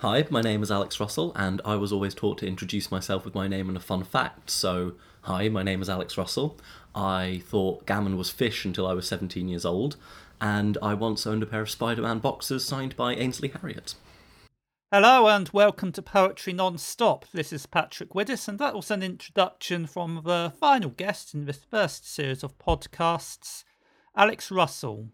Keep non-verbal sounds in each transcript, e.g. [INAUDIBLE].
Hi, my name is Alex Russell, and I was always taught to introduce myself with my name and a fun fact. So, hi, my name is Alex Russell. I thought gammon was fish until I was 17 years old, and I once owned a pair of Spider Man boxers signed by Ainsley Harriott. Hello and welcome to Poetry Non-Stop. This is Patrick Widdess, and that was an introduction from the final guest in this first series of podcasts, Alex Russell.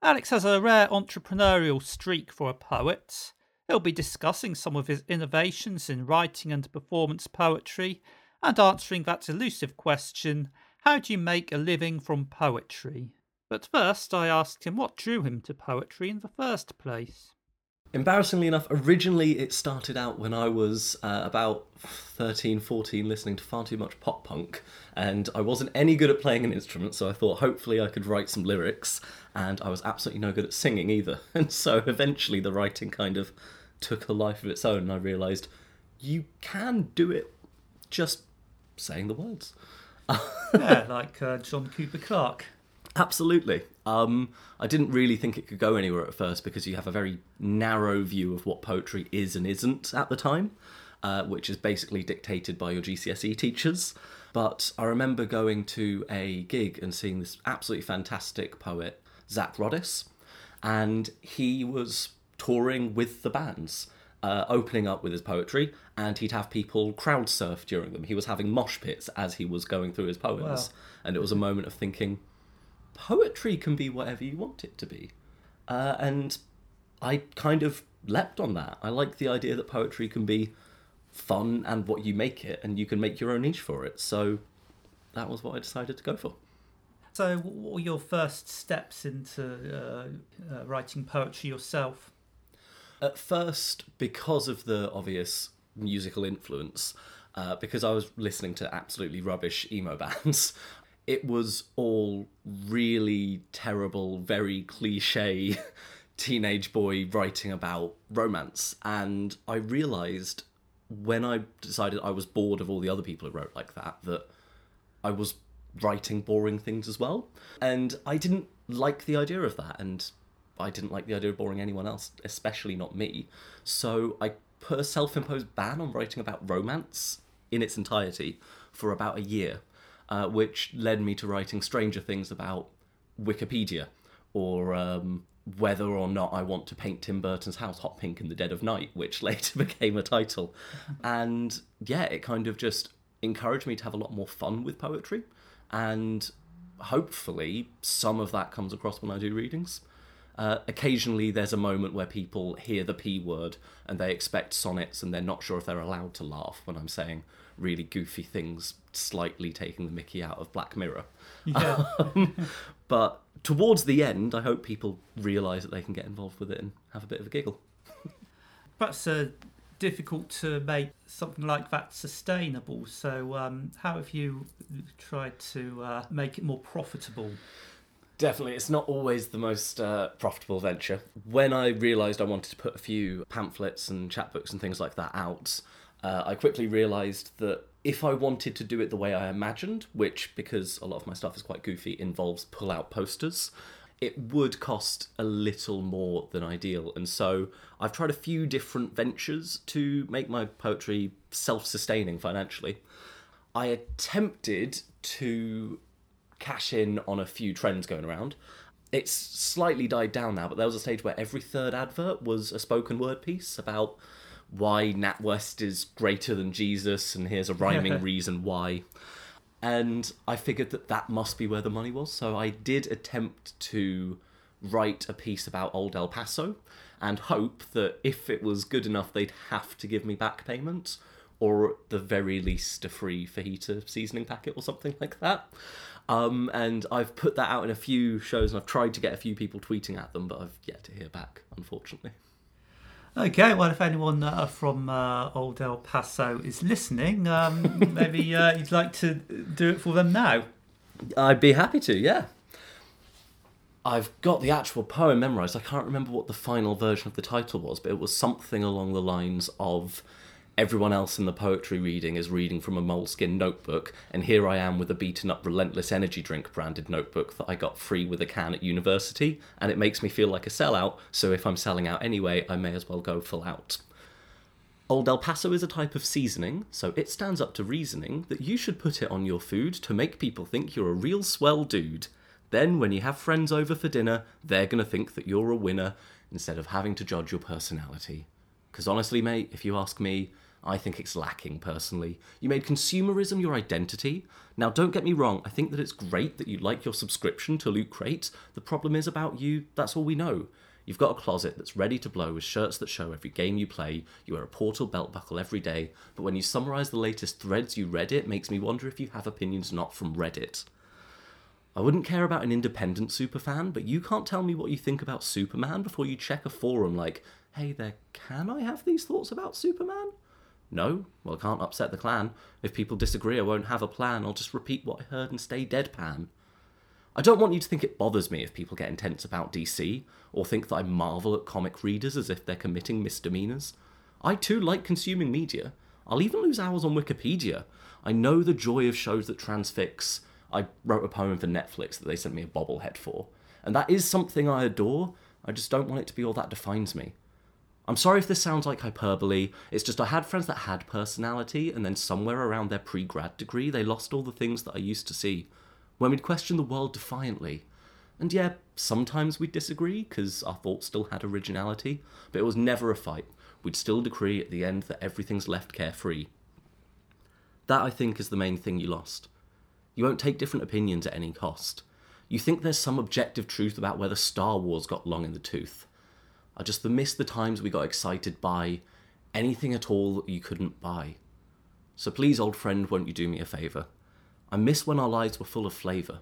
Alex has a rare entrepreneurial streak for a poet. He'll be discussing some of his innovations in writing and performance poetry and answering that elusive question how do you make a living from poetry? But first, I asked him what drew him to poetry in the first place. Embarrassingly enough, originally it started out when I was uh, about 13, 14, listening to far too much pop punk, and I wasn't any good at playing an instrument, so I thought hopefully I could write some lyrics, and I was absolutely no good at singing either. [LAUGHS] And so eventually the writing kind of took a life of its own, and I realised you can do it just saying the words. [LAUGHS] yeah, like uh, John Cooper Clarke. Absolutely. Um, I didn't really think it could go anywhere at first because you have a very narrow view of what poetry is and isn't at the time, uh, which is basically dictated by your GCSE teachers. But I remember going to a gig and seeing this absolutely fantastic poet, Zach Roddis, and he was touring with the bands. Uh, opening up with his poetry, and he'd have people crowd surf during them. He was having mosh pits as he was going through his poems, wow. and it was a moment of thinking, poetry can be whatever you want it to be. Uh, and I kind of leapt on that. I like the idea that poetry can be fun and what you make it, and you can make your own niche for it. So that was what I decided to go for. So, what were your first steps into uh, uh, writing poetry yourself? At first, because of the obvious musical influence, uh, because I was listening to absolutely rubbish emo [LAUGHS] bands, it was all really terrible, very cliche [LAUGHS] teenage boy writing about romance. And I realised when I decided I was bored of all the other people who wrote like that, that I was writing boring things as well. And I didn't like the idea of that. And I didn't like the idea of boring anyone else, especially not me. So I put a self imposed ban on writing about romance in its entirety for about a year uh, which led me to writing stranger things about Wikipedia or um, whether or not I want to paint Tim Burton's house hot pink in the dead of night, which [LAUGHS] later became a title. And yeah, it kind of just encouraged me to have a lot more fun with poetry. And hopefully, some of that comes across when I do readings. Uh, occasionally, there's a moment where people hear the P word and they expect sonnets and they're not sure if they're allowed to laugh when I'm saying really goofy things, slightly taking the mickey out of Black Mirror. Yeah. [LAUGHS] Um, but towards the end, I hope people realise that they can get involved with it and have a bit of a giggle. [LAUGHS] Perhaps uh, difficult to make something like that sustainable. So, um, how have you tried to uh, make it more profitable? Definitely, it's not always the most uh, profitable venture. When I realised I wanted to put a few pamphlets and chapbooks and things like that out, uh, I quickly realised that if I wanted to do it the way I imagined, which, because a lot of my stuff is quite goofy, involves pull out posters, it would cost a little more than ideal. And so I've tried a few different ventures to make my poetry self sustaining financially. I attempted to cash in on a few trends going around. It's slightly died down now, but there was a stage where every third advert was a spoken word piece about why NatWest is greater than Jesus, and here's a rhyming [LAUGHS] reason why. And I figured that that must be where the money was, so I did attempt to write a piece about Old El Paso and hope that if it was good enough, they'd have to give me back payment, or at the very least, a free fajita seasoning packet or something like that. Um, and I've put that out in a few shows, and I've tried to get a few people tweeting at them, but I've yet to hear back, unfortunately. Okay, well, if anyone uh, from uh, Old El Paso is listening, um, [LAUGHS] maybe uh, you'd like to do it for them now. I'd be happy to, yeah. I've got the actual poem memorized. I can't remember what the final version of the title was, but it was something along the lines of everyone else in the poetry reading is reading from a moleskin notebook, and here I am with a beaten up Relentless Energy Drink branded notebook that I got free with a can at university, and it makes me feel like a sellout, so if I'm selling out anyway, I may as well go full out. Old El Paso is a type of seasoning, so it stands up to reasoning that you should put it on your food to make people think you're a real swell dude. Then, when you have friends over for dinner, they're gonna think that you're a winner instead of having to judge your personality. Because honestly, mate, if you ask me, I think it's lacking personally. You made consumerism your identity. Now, don't get me wrong, I think that it's great that you like your subscription to Loot Crate. The problem is about you, that's all we know. You've got a closet that's ready to blow with shirts that show every game you play. You wear a Portal belt buckle every day. But when you summarize the latest threads you read, it makes me wonder if you have opinions not from Reddit. I wouldn't care about an independent superfan, but you can't tell me what you think about Superman before you check a forum like, hey there, can I have these thoughts about Superman? No? Well, I can't upset the clan. If people disagree, I won't have a plan. I'll just repeat what I heard and stay deadpan. I don't want you to think it bothers me if people get intense about DC, or think that I marvel at comic readers as if they're committing misdemeanors. I too like consuming media. I'll even lose hours on Wikipedia. I know the joy of shows that transfix. I wrote a poem for Netflix that they sent me a bobblehead for. And that is something I adore. I just don't want it to be all that defines me. I'm sorry if this sounds like hyperbole. It's just I had friends that had personality, and then somewhere around their pre grad degree, they lost all the things that I used to see. When we'd question the world defiantly. And yeah, sometimes we'd disagree, because our thoughts still had originality, but it was never a fight. We'd still decree at the end that everything's left carefree. That, I think, is the main thing you lost. You won't take different opinions at any cost. You think there's some objective truth about whether Star Wars got long in the tooth. I just miss the times we got excited by anything at all that you couldn't buy. So please, old friend, won't you do me a favour? I miss when our lives were full of flavour.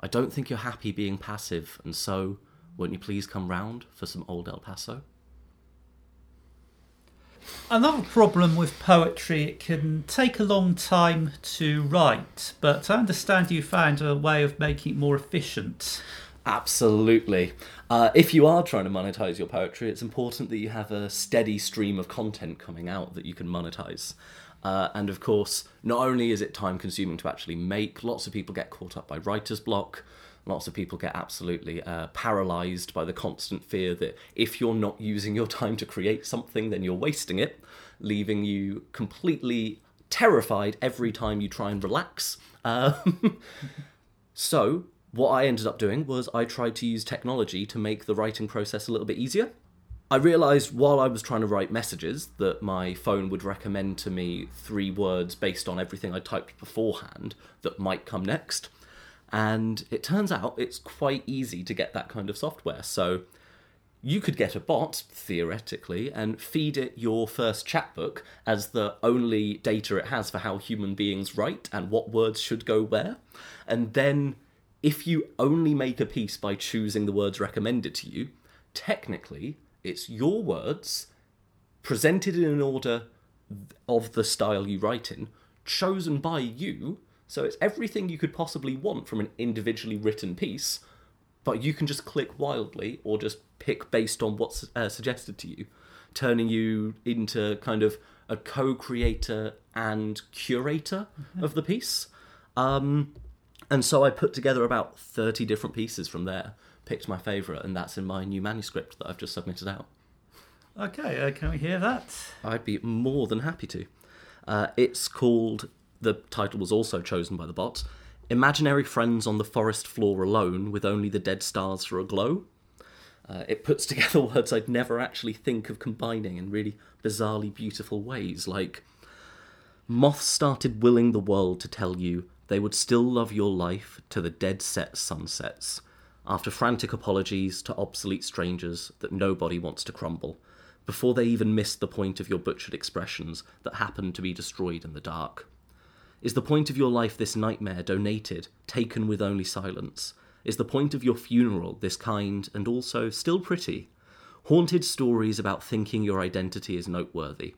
I don't think you're happy being passive, and so, won't you please come round for some old El Paso? Another problem with poetry, it can take a long time to write, but I understand you found a way of making it more efficient. Absolutely. Uh, if you are trying to monetize your poetry, it's important that you have a steady stream of content coming out that you can monetize. Uh, and of course, not only is it time consuming to actually make, lots of people get caught up by writer's block. Lots of people get absolutely uh, paralyzed by the constant fear that if you're not using your time to create something, then you're wasting it, leaving you completely terrified every time you try and relax. Um, [LAUGHS] so, what I ended up doing was I tried to use technology to make the writing process a little bit easier. I realized while I was trying to write messages that my phone would recommend to me three words based on everything I typed beforehand that might come next. And it turns out it's quite easy to get that kind of software. So you could get a bot, theoretically, and feed it your first chapbook as the only data it has for how human beings write and what words should go where. And then, if you only make a piece by choosing the words recommended to you, technically, it's your words presented in an order of the style you write in, chosen by you, so it's everything you could possibly want from an individually written piece, but you can just click wildly or just pick based on what's uh, suggested to you, turning you into kind of a co-creator and curator mm-hmm. of the piece. Um, and so I put together about 30 different pieces from there, picked my favourite, and that's in my new manuscript that I've just submitted out. Okay, uh, can we hear that? I'd be more than happy to. Uh, it's called the title was also chosen by the bot. Imaginary friends on the forest floor alone, with only the dead stars for a glow. Uh, it puts [LAUGHS] together words I'd never actually think of combining in really bizarrely beautiful ways, like Moths started willing the world to tell you they would still love your life to the dead set sunsets, after frantic apologies to obsolete strangers that nobody wants to crumble, before they even missed the point of your butchered expressions that happened to be destroyed in the dark. Is the point of your life this nightmare donated, taken with only silence? Is the point of your funeral this kind and also still pretty? Haunted stories about thinking your identity is noteworthy.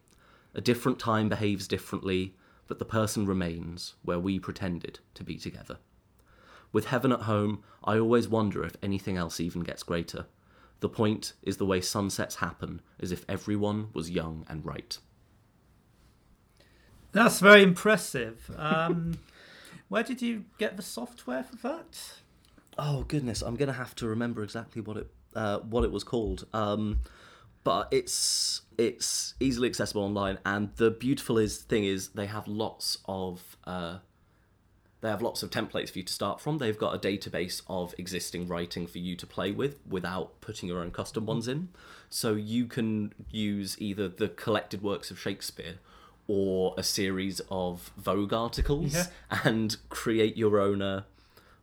A different time behaves differently, but the person remains where we pretended to be together. With heaven at home, I always wonder if anything else even gets greater. The point is the way sunsets happen, as if everyone was young and right. That's very impressive. Um, [LAUGHS] where did you get the software for that? Oh goodness, I'm gonna have to remember exactly what it uh, what it was called. Um, but it's it's easily accessible online. And the beautiful is thing is they have lots of uh, they have lots of templates for you to start from. They've got a database of existing writing for you to play with without putting your own custom ones in. So you can use either the collected works of Shakespeare or a series of Vogue articles Yeah. and create your own uh,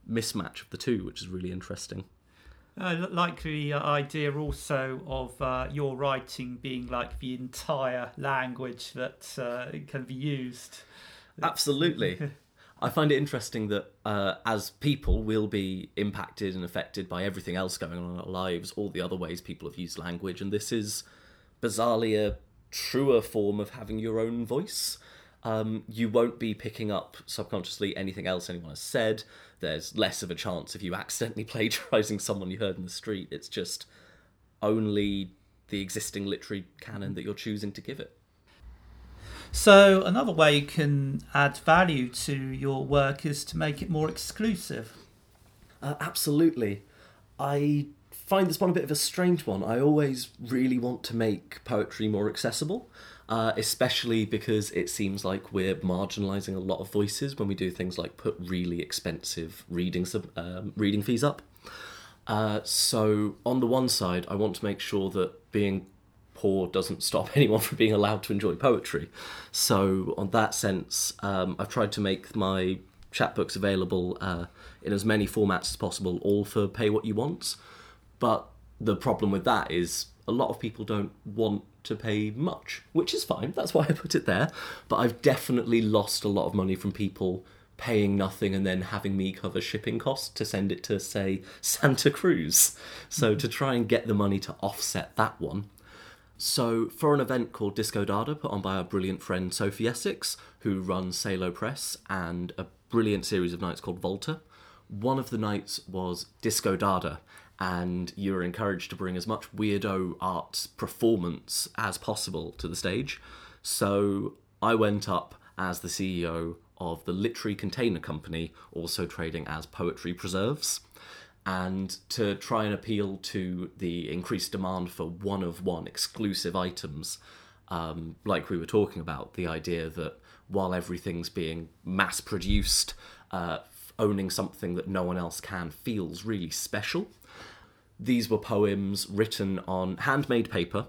mismatch of the two, which is really interesting. I like the uh, idea also of uh, your writing being like the entire language that uh, can be used. Absolutely. [LAUGHS] I find it interesting that uh, as people, we'll be impacted and affected by everything else going on in our lives, all the other ways people have used language, and this is bizarrely a truer form of having your own voice. Um, you won't be picking up subconsciously anything else anyone has said. There's less of a chance of you accidentally [LAUGHS] plagiarizing someone you heard in the street. It's just only the existing literary canon that you're choosing to give it. So another way you can add value to your work is to make it more exclusive. Uh, absolutely. I find this one a bit of a strange one. I always really want to make poetry more accessible, uh, especially because it seems like we're marginalising a lot of voices when we do things like put really expensive reading sub, um, reading fees up. Uh, so on the one side, I want to make sure that being poor doesn't stop [LAUGHS] anyone from being allowed to enjoy poetry. So on that sense, um, I've tried to make my chapbooks available uh, in as many formats as possible, all for pay what you want. But the problem with that is a lot of people don't want to pay much, which is fine. That's why I put it there. But I've definitely lost a lot of money from people paying nothing and then having me cover shipping costs to send it to, say, Santa Cruz. So to try and get the money to offset that one. So, for an event called Disco Dada, put on by our brilliant friend Sophie Essex, who runs Salo Press, and a brilliant series of nights called Volta, one of the nights was Disco Dada, and you're encouraged to bring as much weirdo art performance as possible to the stage. So, I went up as the CEO of the Literary Container Company, also trading as Poetry Preserves and to try and appeal to the increased demand for one of one exclusive items, um, like we were talking about, the idea that while everything's being mass produced, uh, owning something that no one else can feels really special. These were poems written on handmade paper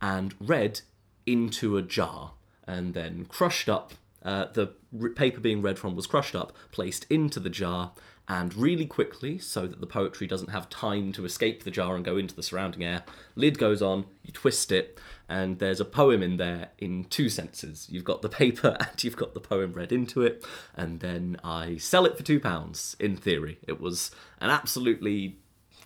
and read into a jar and then crushed up. Uh, the paper being read from was crushed up, placed into the jar, and really quickly, so that the poetry doesn't have time to escape the jar and go into the surrounding air, lid goes on, you twist it, and there's a poem in there in two senses. You've got the paper [LAUGHS] and you've got the poem read into it, and then I sell it for two pounds, in theory. It was an absolutely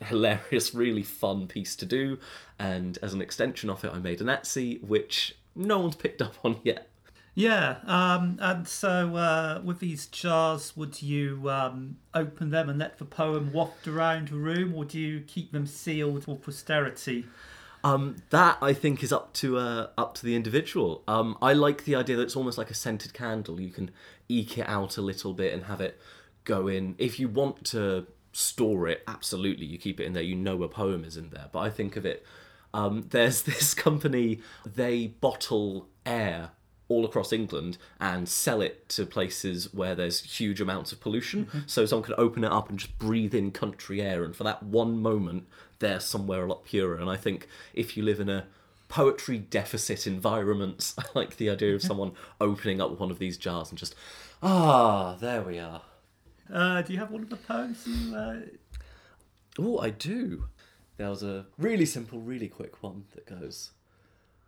hilarious, really fun piece to do, and as an extension of it, I made an Etsy, which no one's picked up on yet. Yeah, um, and so uh, with these jars, would you um, open them and let the poem waft around the room, or do you keep them sealed for posterity? Um, that I think is up to uh, up to the individual. Um, I like the idea that it's almost like a scented candle. You can eke it out a little bit and have it go in. If you want to store it, absolutely, you keep it in there. You know a poem is in there. But I think of it. Um, [LAUGHS] there's this company. They bottle air all across England and sell it to places where there's huge amounts of pollution. So someone could open it up and just breathe in country air, and for that one moment, they're somewhere a lot purer. And I think if you live in a poetry deficit environment, [LAUGHS] I like the idea of someone opening up one of these jars and just, ah, there we are. Uh, do you have one of the poems? Uh... Oh, I do. There was a really simple, really quick one that goes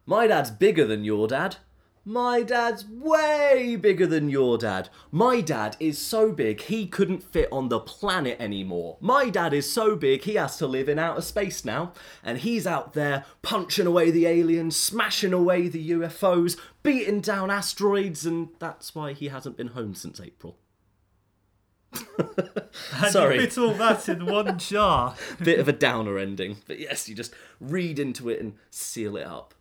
My dad's bigger than your dad. My dad's way bigger than your dad. My dad is so big he couldn't fit on the planet anymore. My dad is so big he has to live in outer space now. And he's out there punching away the aliens, smashing away the UFOs, beating down asteroids, and that's why he hasn't been home since April. Sorry. you fit all that in one [LAUGHS] jar. bit of a downer ending. But yes, you just read into it and seal it up.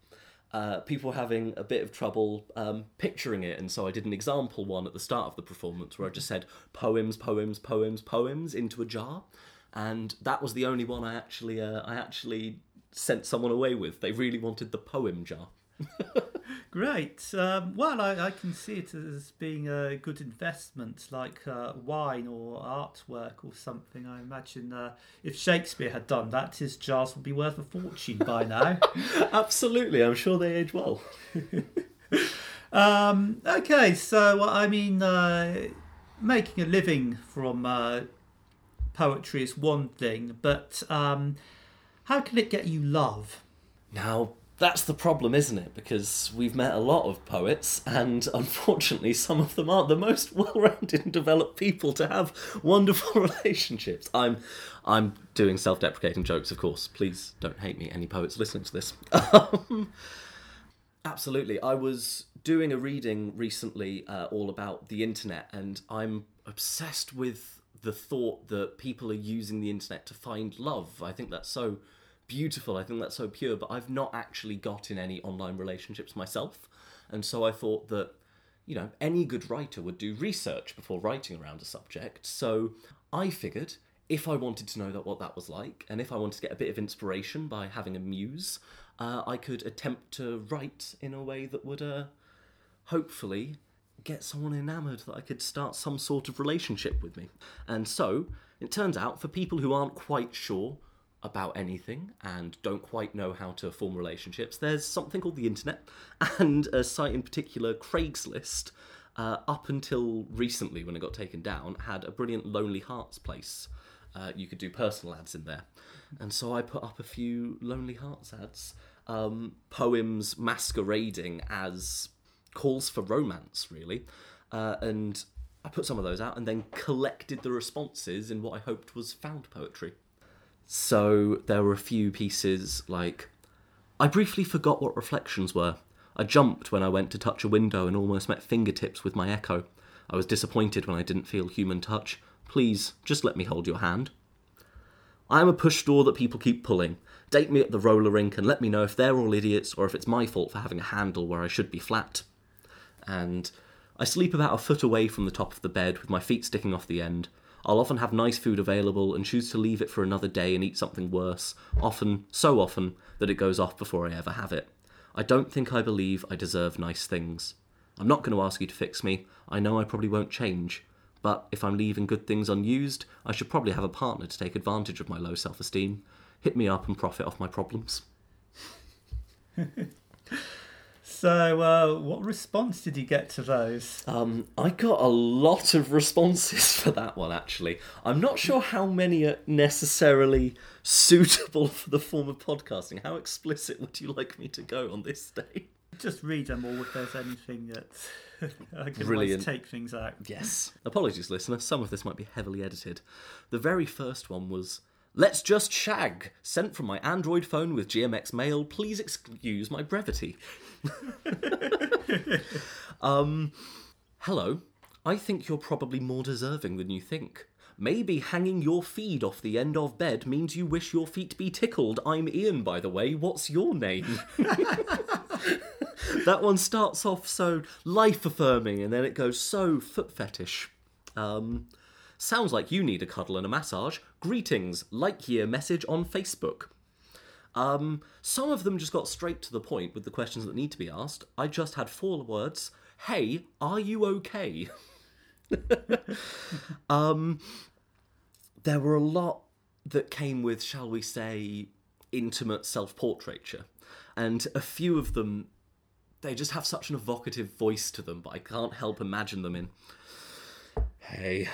Uh, people were having a bit of trouble um, picturing it, and so I did an example one at the start of the performance where I just said poems, poems, poems, poems into a jar, and that was the only one I actually uh, I actually sent someone away with. They really wanted the poem jar. [LAUGHS] Great. Um, well, I, I can see it as being a good investment, like uh, wine or artwork or something. I imagine uh, if Shakespeare had done that, his jars would be worth a fortune by now. [LAUGHS] Absolutely, I'm sure they age well. [LAUGHS] um, okay, so I mean, uh, making a living from uh, poetry is one thing, but um, how can it get you love? Now, that's the problem, isn't it? Because we've met a lot of poets, and [LAUGHS] unfortunately, some of them aren't the most [LAUGHS] well-rounded and developed people to have wonderful [LAUGHS] relationships. I'm, I'm doing self-deprecating jokes, of course. Please don't hate me, any poets listening to this. Um, absolutely, I was doing a reading recently, uh, all about the internet, and I'm obsessed with the thought that people are using the internet to find love. I think that's so beautiful. I think that's so pure, but I've not actually got in any online relationships myself. And so I thought that, you know, any good writer would do research before writing around a subject. So I figured if I wanted to know that what that was like, and if I wanted to get a bit of inspiration by having a muse, uh, I could attempt to write in a way that would uh, hopefully get someone enamoured that I could start some sort of relationship with me. And so it turns out for people who aren't quite sure about anything and don't quite know how to form relationships, there's something called the internet [LAUGHS] and a site in particular, Craigslist, uh, up until recently when it got taken down, had a brilliant Lonely Hearts place. Uh, you could do personal ads in there. And so I put up a few Lonely Hearts ads, um, poems masquerading as calls for romance, really. Uh, and I put some of those out and then collected the responses in what I hoped was found poetry. So there were a few pieces like, I briefly forgot what reflections were. I jumped when I went to touch a window and almost met fingertips with my echo. I was disappointed when I didn't feel human touch. Please, just let me hold your hand. I am a push door that people keep pulling. Date me at the roller rink and let me know if they're all idiots or if it's my fault for having a handle where I should be flat. And I sleep about a foot away from the top of the bed with my feet sticking off the end. I'll often have nice food available and choose to leave it for another day and eat something worse, often, so often, that it goes off before I ever have it. I don't think I believe I deserve nice things. I'm not going to ask you to fix me. I know I probably won't change. But if I'm leaving good things unused, I should probably have a partner to take advantage of my low self esteem. Hit me up and profit off my problems. [LAUGHS] So, uh, what response did you get to those? Um, I got a lot of responses [LAUGHS] for that one, actually. I'm not sure how many are necessarily suitable for the form of podcasting. How explicit would you like me to go on this day? Just read them all if there's anything that [LAUGHS] I can Brilliant. take things out. Yes. Apologies, listener. Some of this might be heavily edited. The very first one was Let's just shag. Sent from my Android phone with GMX mail. Please excuse my brevity. [LAUGHS] um, hello. I think you're probably more deserving than you think. Maybe hanging your feed off the end of bed means you wish your feet be tickled. I'm Ian, by the way. What's your name? [LAUGHS] that one starts off so life affirming and then it goes so foot fetish. Um, sounds like you need a cuddle and a massage. Greetings, like your message on Facebook. Um, some of them just got straight to the point with the questions that need to be asked. I just had four words. Hey, are you okay? [LAUGHS] um, there were a lot that came with, shall we say, intimate self portraiture. And a few of them, they just have such an evocative voice to them, but I can't help imagine them in. Hey,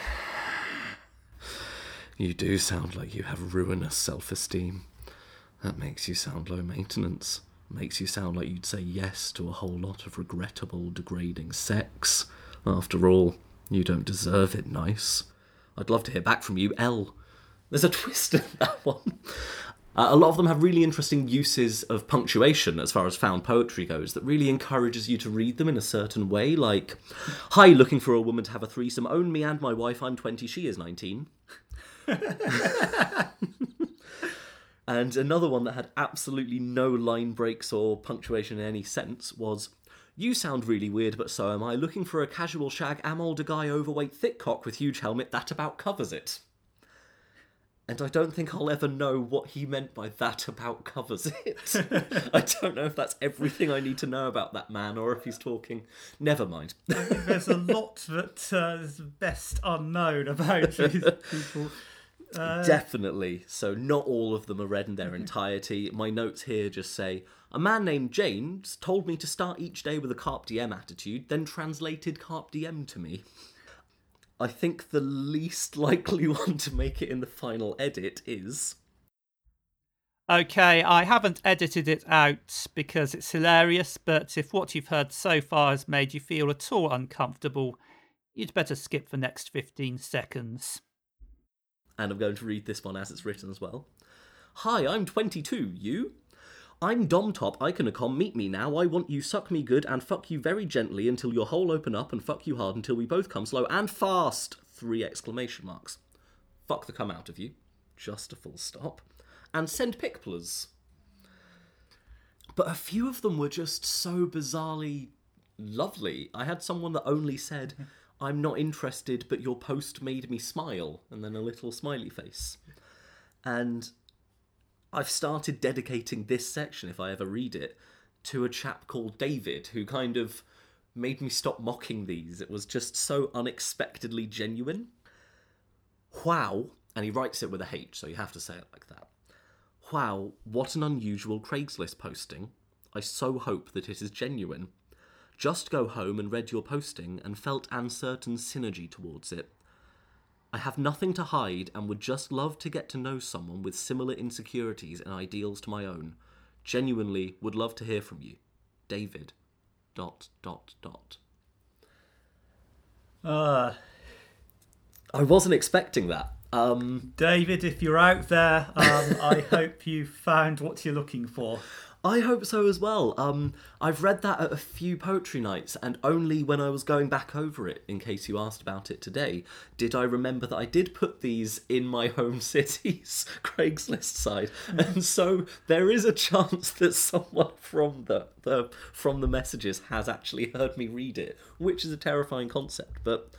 you do sound like you have ruinous self esteem. That makes you sound low maintenance. Makes you sound like you'd say yes to a whole lot of regrettable, degrading sex. After all, you don't deserve it nice. I'd love to hear back from you, L. There's a [LAUGHS] twist in that one. Uh, a lot of them have really interesting uses of punctuation as far as found poetry goes that really encourages you to read them in a certain way, like, Hi, looking for a woman to have a threesome. Own me and my wife. I'm 20, she is 19. [LAUGHS] [LAUGHS] and another one that had absolutely no line breaks or punctuation in any sense was You sound really weird, but so am I. Looking for a casual shag, am older guy, overweight, thick cock with huge helmet, that about covers it. and I don't think I'll ever know what he meant by that about covers it. [LAUGHS] I don't know if that's everything I need to know about that man or if he's talking. Never mind. There's a lot that uh, is best unknown about these [LAUGHS] people. Uh, Definitely. So, not all of them are read in their entirety. My notes here just say A man named James told me to start each day with a Carp Diem attitude, then translated Carp Diem to me. I think the least [LAUGHS] likely one to make it in the final edit is. Okay, I haven't edited it out because it's hilarious, but if what you've heard so far has made you feel at all uncomfortable, you'd better skip the next 15 seconds. And I'm going to read this one as it's written as well. Hi, I'm 22. You? I'm Dom Top Iconocom. Meet me now. I want you suck me good and fuck you very gently until your hole open up and fuck you hard until we both come slow and fast. Three exclamation marks. Fuck the come out of you. Just a full stop. And send picplers. But a few of them were just so bizarrely lovely. I had someone that only said, I'm not interested, but your post made me smile, and then a little smiley face. And I've started dedicating this section, if I ever read it, to a chap called David, who kind of made me stop mocking these. It was just so unexpectedly genuine. Wow. And he writes it with a H, so you have to say it like that. Wow, what an unusual Craigslist posting. I so hope that it is genuine. Just go home and read your posting and felt uncertain synergy towards it. I have nothing to hide and would just love to get to know someone with similar insecurities and ideals to my own. Genuinely would love to hear from you. David. Dot dot dot. Uh, I wasn't expecting that. Um, David, if you're out there, um, I [LAUGHS] hope you found what you're looking for. I hope so as well. Um, I've read that at a few poetry nights, and only when I was going back over it, in case you asked about it today, did I remember that I did put these in my home [LAUGHS] city's Craigslist side, and so there is a chance that someone from the, the from the messages has actually heard me read it, which is a terrifying concept. But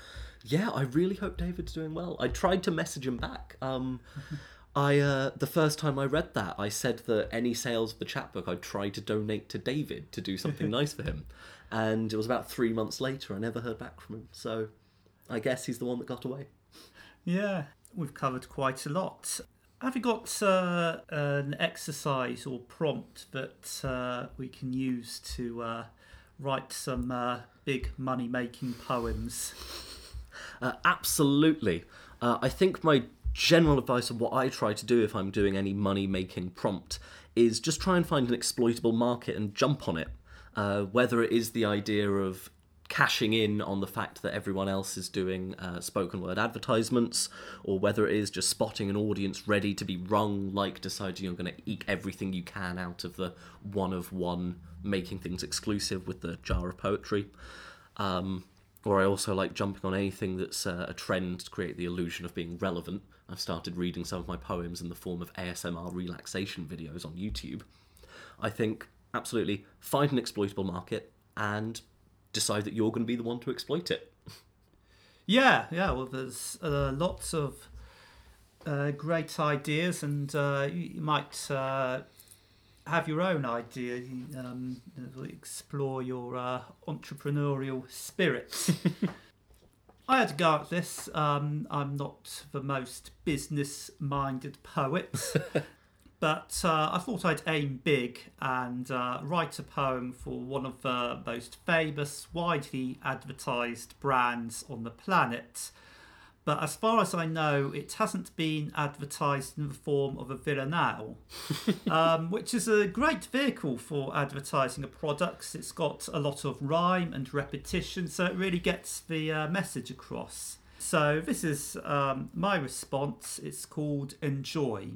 yeah, I really hope David's doing well. I tried to message him back. Um, [LAUGHS] I uh, the first time I read that, I said that any sales of the chapbook I'd try to donate to David to do something [LAUGHS] nice for him, and it was about three months later I never heard back from him. So, I guess he's the one that got away. Yeah, we've covered quite a lot. Have you got uh, an exercise or prompt that uh, we can use to uh, write some uh, big money making poems? Uh, absolutely. Uh, I think my general advice of what I try to do if I'm doing any money making prompt is just try and find an exploitable market and jump on it. Uh, whether it is the idea of cashing in on the fact that everyone else is doing uh, spoken word advertisements, or whether it is just spotting an audience ready to be wrung, like deciding you're going to eke everything you can out of the one of one, making things exclusive with the jar of poetry. Um, or I also like jumping on anything that's uh, a trend to create the illusion of being relevant. I've started reading some of my poems in the form of ASMR relaxation videos on YouTube. I think absolutely find an exploitable market and decide that you're going to be the one to exploit it. [LAUGHS] Yeah, yeah. Well, there's uh, lots of uh, great ideas, and uh, you, might uh, have your own idea. Um, explore your uh, entrepreneurial spirit. [LAUGHS] I had to go at this. Um, I'm not the most business-minded poet, [LAUGHS] but uh, I thought I'd aim big and uh, write a poem for one of the most famous, widely advertised brands on the planet. But as far as I know, it hasn't been advertised in the form of a villanelle, [LAUGHS] um, which is a great vehicle for advertising a product. It's got a lot of rhyme and repetition, so it really gets the uh, message across. So this is um, my response. It's called Enjoy.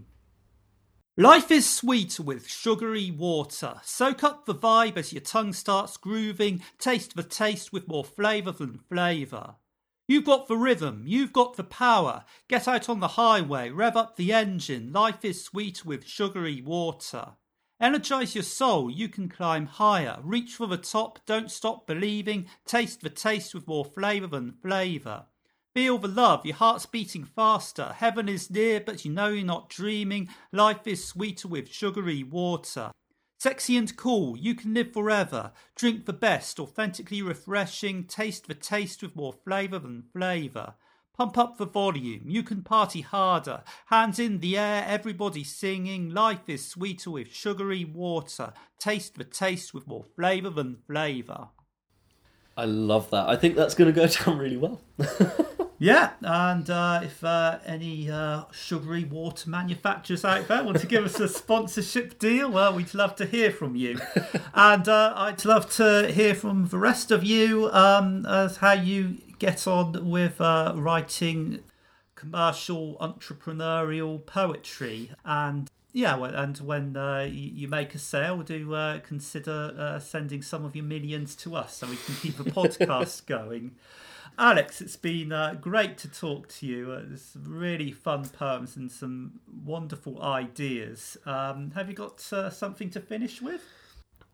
Life is sweet with sugary water. Soak up the vibe as your tongue starts grooving. Taste the taste with more flavour than flavour. You've got the rhythm, you've got the power. Get out on the highway, rev up the engine. Life is sweet with sugary water. Energize your soul, you can climb higher. Reach for the top, don't stop believing. Taste the taste with more flavour than flavour. Feel the love, your heart's beating faster. Heaven is near, but you know you're not dreaming. Life is sweeter with sugary water. Sexy and cool, you can live forever. Drink the best, authentically refreshing. Taste the taste with more flavour than flavour. Pump up the volume, you can party harder. Hands in the air, everybody singing. Life is sweeter with sugary water. Taste the taste with more flavour than flavour. I love that. I think that's going to go [LAUGHS] down really well. [LAUGHS] Yeah, and uh, if uh, any uh, sugary water manufacturers out there want to give us a sponsorship deal, well, we'd love to hear from you. [LAUGHS] and uh, I'd love to hear from the rest of you um, as how you get on with uh, writing commercial entrepreneurial poetry and yeah, well, and when uh, you make a sale, do uh, consider uh, sending some of your millions to us so we can keep a [LAUGHS] podcast going. Alex, it's been uh, great to talk to you. Uh, there's really fun poems and some wonderful ideas. Um, have you got uh, something to finish with?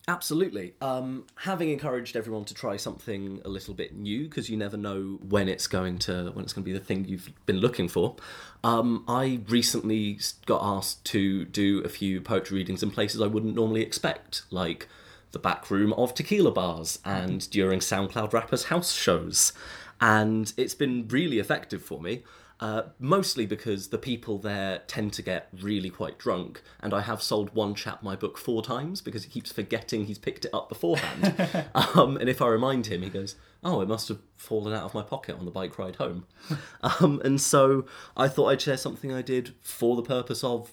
Absolutely. Um, having encouraged everyone to try something a little bit new, because you never know when it's going to when it's going to be the thing you've been looking for. Um, I recently got asked to do a few poetry readings in places I wouldn't normally expect, like the back room of tequila bars and during SoundCloud rappers' house shows and it's been really effective for me. Uh, mostly because the people there tend to get really quite drunk, and I have sold one chap my book four times because he keeps forgetting he's picked it up beforehand. [LAUGHS] um, and if I remind him, he goes, "Oh, it must have fallen out of my pocket on the bike ride home." um, and so I thought I'd share something I did for the purpose of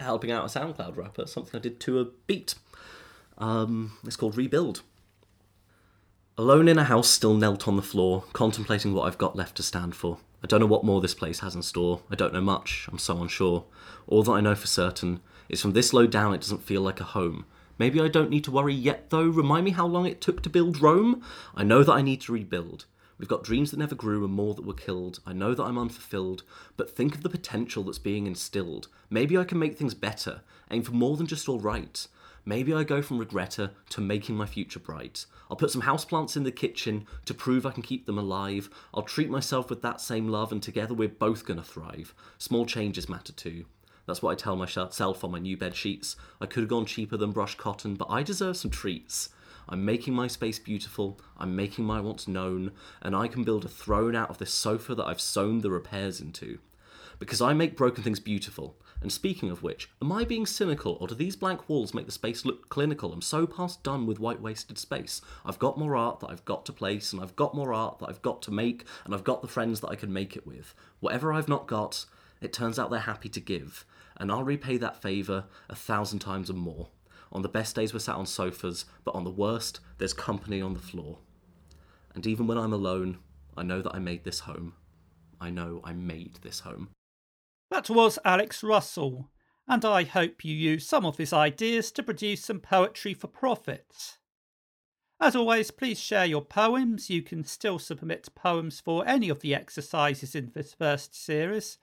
helping out a SoundCloud rapper, something I did to a beat. Um, it's called Rebuild. Alone in a house, still knelt on the floor, contemplating what I've got left to stand for. I don't know what more this place has in store. I don't know much. I'm so unsure. All that I know for certain is from this low down, it doesn't feel like a home. Maybe I don't need to worry yet, though. Remind me how long it took to build Rome? I know that I need to rebuild. We've got dreams that never grew and more that were killed. I know that I'm unfulfilled, but think of the potential that's being instilled. Maybe I can make things better, aim for more than just all right. Maybe I go from regretter to making my future bright. I'll put some houseplants in the kitchen to prove I can keep them alive. I'll treat myself with that same love, and together we're both gonna thrive. Small changes matter too. That's what I tell myself on my new bed sheets. I could have gone cheaper than brushed cotton, but I deserve some treats. I'm making my space beautiful, I'm making my wants known, and I can build a throne out of this sofa that I've sewn the repairs into. Because I make broken things beautiful, and speaking of which, am I being cynical, or do these blank walls make the space look clinical? I'm so past done with white wasted space. I've got more art that I've got to place, and I've got more art that I've got to make, and I've got the friends that I can make it with. Whatever I've not got, it turns out they're happy to give, and I'll repay that favour a thousand times and more. On the best days, we're sat on sofas, but on the worst, there's company on the floor. And even when I'm alone, I know that I made this home. I know I made this home. That was Alex Russell, and I hope you use some of his ideas to produce some poetry for profit. As always, please share your poems. You can still submit poems for any of the exercises in this first series,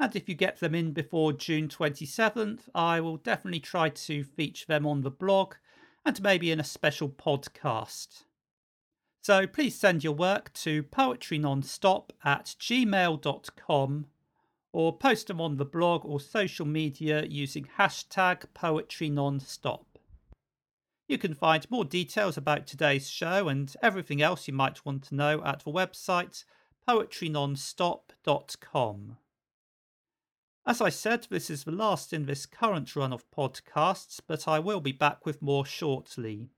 and if you get them in before June 27th, I will definitely try to feature them on the blog and maybe in a special podcast. So please send your work to poetrynonstop at gmail.com or post them on the blog or social media using hashtag poetry nonstop. You can find more details about today's show and everything else you might want to know at the website poetrynonstop.com. As I said, this is the last in this current run of podcasts, but I will be back with more shortly.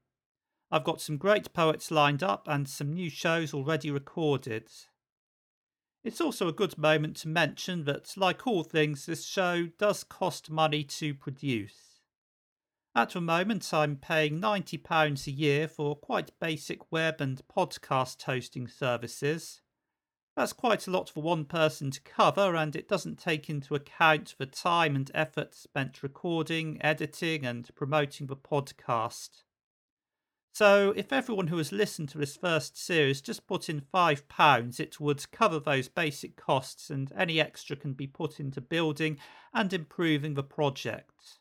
I've got some great poets lined up and some new shows already recorded. It's also a good moment to mention that, like all things, this show does cost money to produce. At the moment, I'm paying £90 a year for quite basic web and podcast hosting services. That's quite a lot for one person to cover, and it doesn't take into account the time and effort spent recording, editing, and promoting the podcast. So, if everyone who has listened to this first series just put in £5, it would cover those basic costs, and any extra can be put into building and improving the project.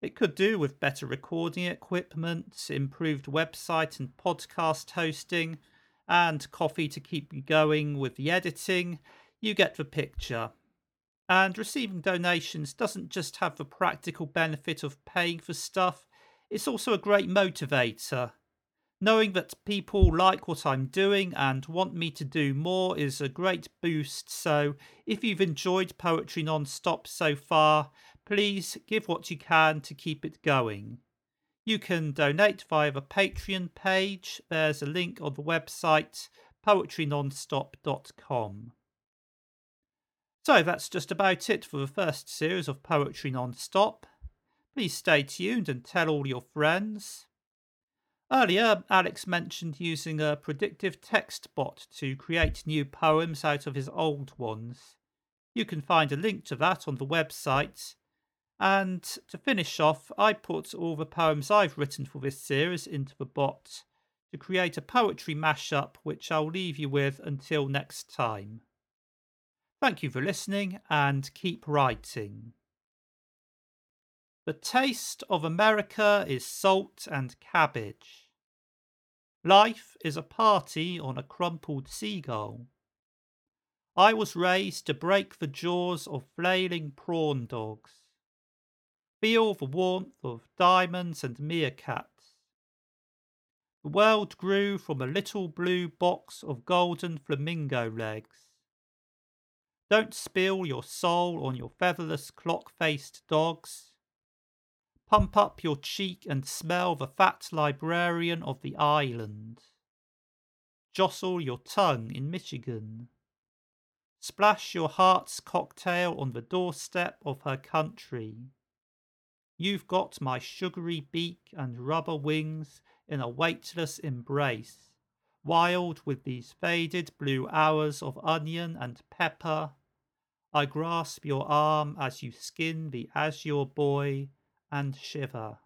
It could do with better recording equipment, improved website and podcast hosting, and coffee to keep you going with the editing. You get the picture. And receiving donations doesn't just have the practical benefit of paying for stuff, it's also a great motivator. Knowing that people like what I'm doing and want me to do more is a great boost. So, if you've enjoyed Poetry Non-Stop so far, please give what you can to keep it going. You can donate via the Patreon page. There's a link on the website poetrynonstop.com. So that's just about it for the first series of Poetry Non-Stop. Please stay tuned and tell all your friends. Earlier, Alex mentioned using a predictive text bot to create new poems out of his old ones. You can find a link to that on the website. And to finish off, I put all the poems I've written for this series into the bot to create a poetry mashup which I'll leave you with until next time. Thank you for listening and keep writing. The taste of America is salt and cabbage. Life is a party on a crumpled seagull. I was raised to break the jaws of flailing prawn dogs. Feel the warmth of diamonds and meerkats. The world grew from a little blue box of golden flamingo legs. Don't spill your soul on your featherless clock faced dogs. Pump up your cheek and smell the fat librarian of the island. Jostle your tongue in Michigan. Splash your heart's cocktail on the doorstep of her country. You've got my sugary beak and rubber wings in a weightless embrace wild with these faded blue hours of onion and pepper. I grasp your arm as you skin the azure boy and shiver.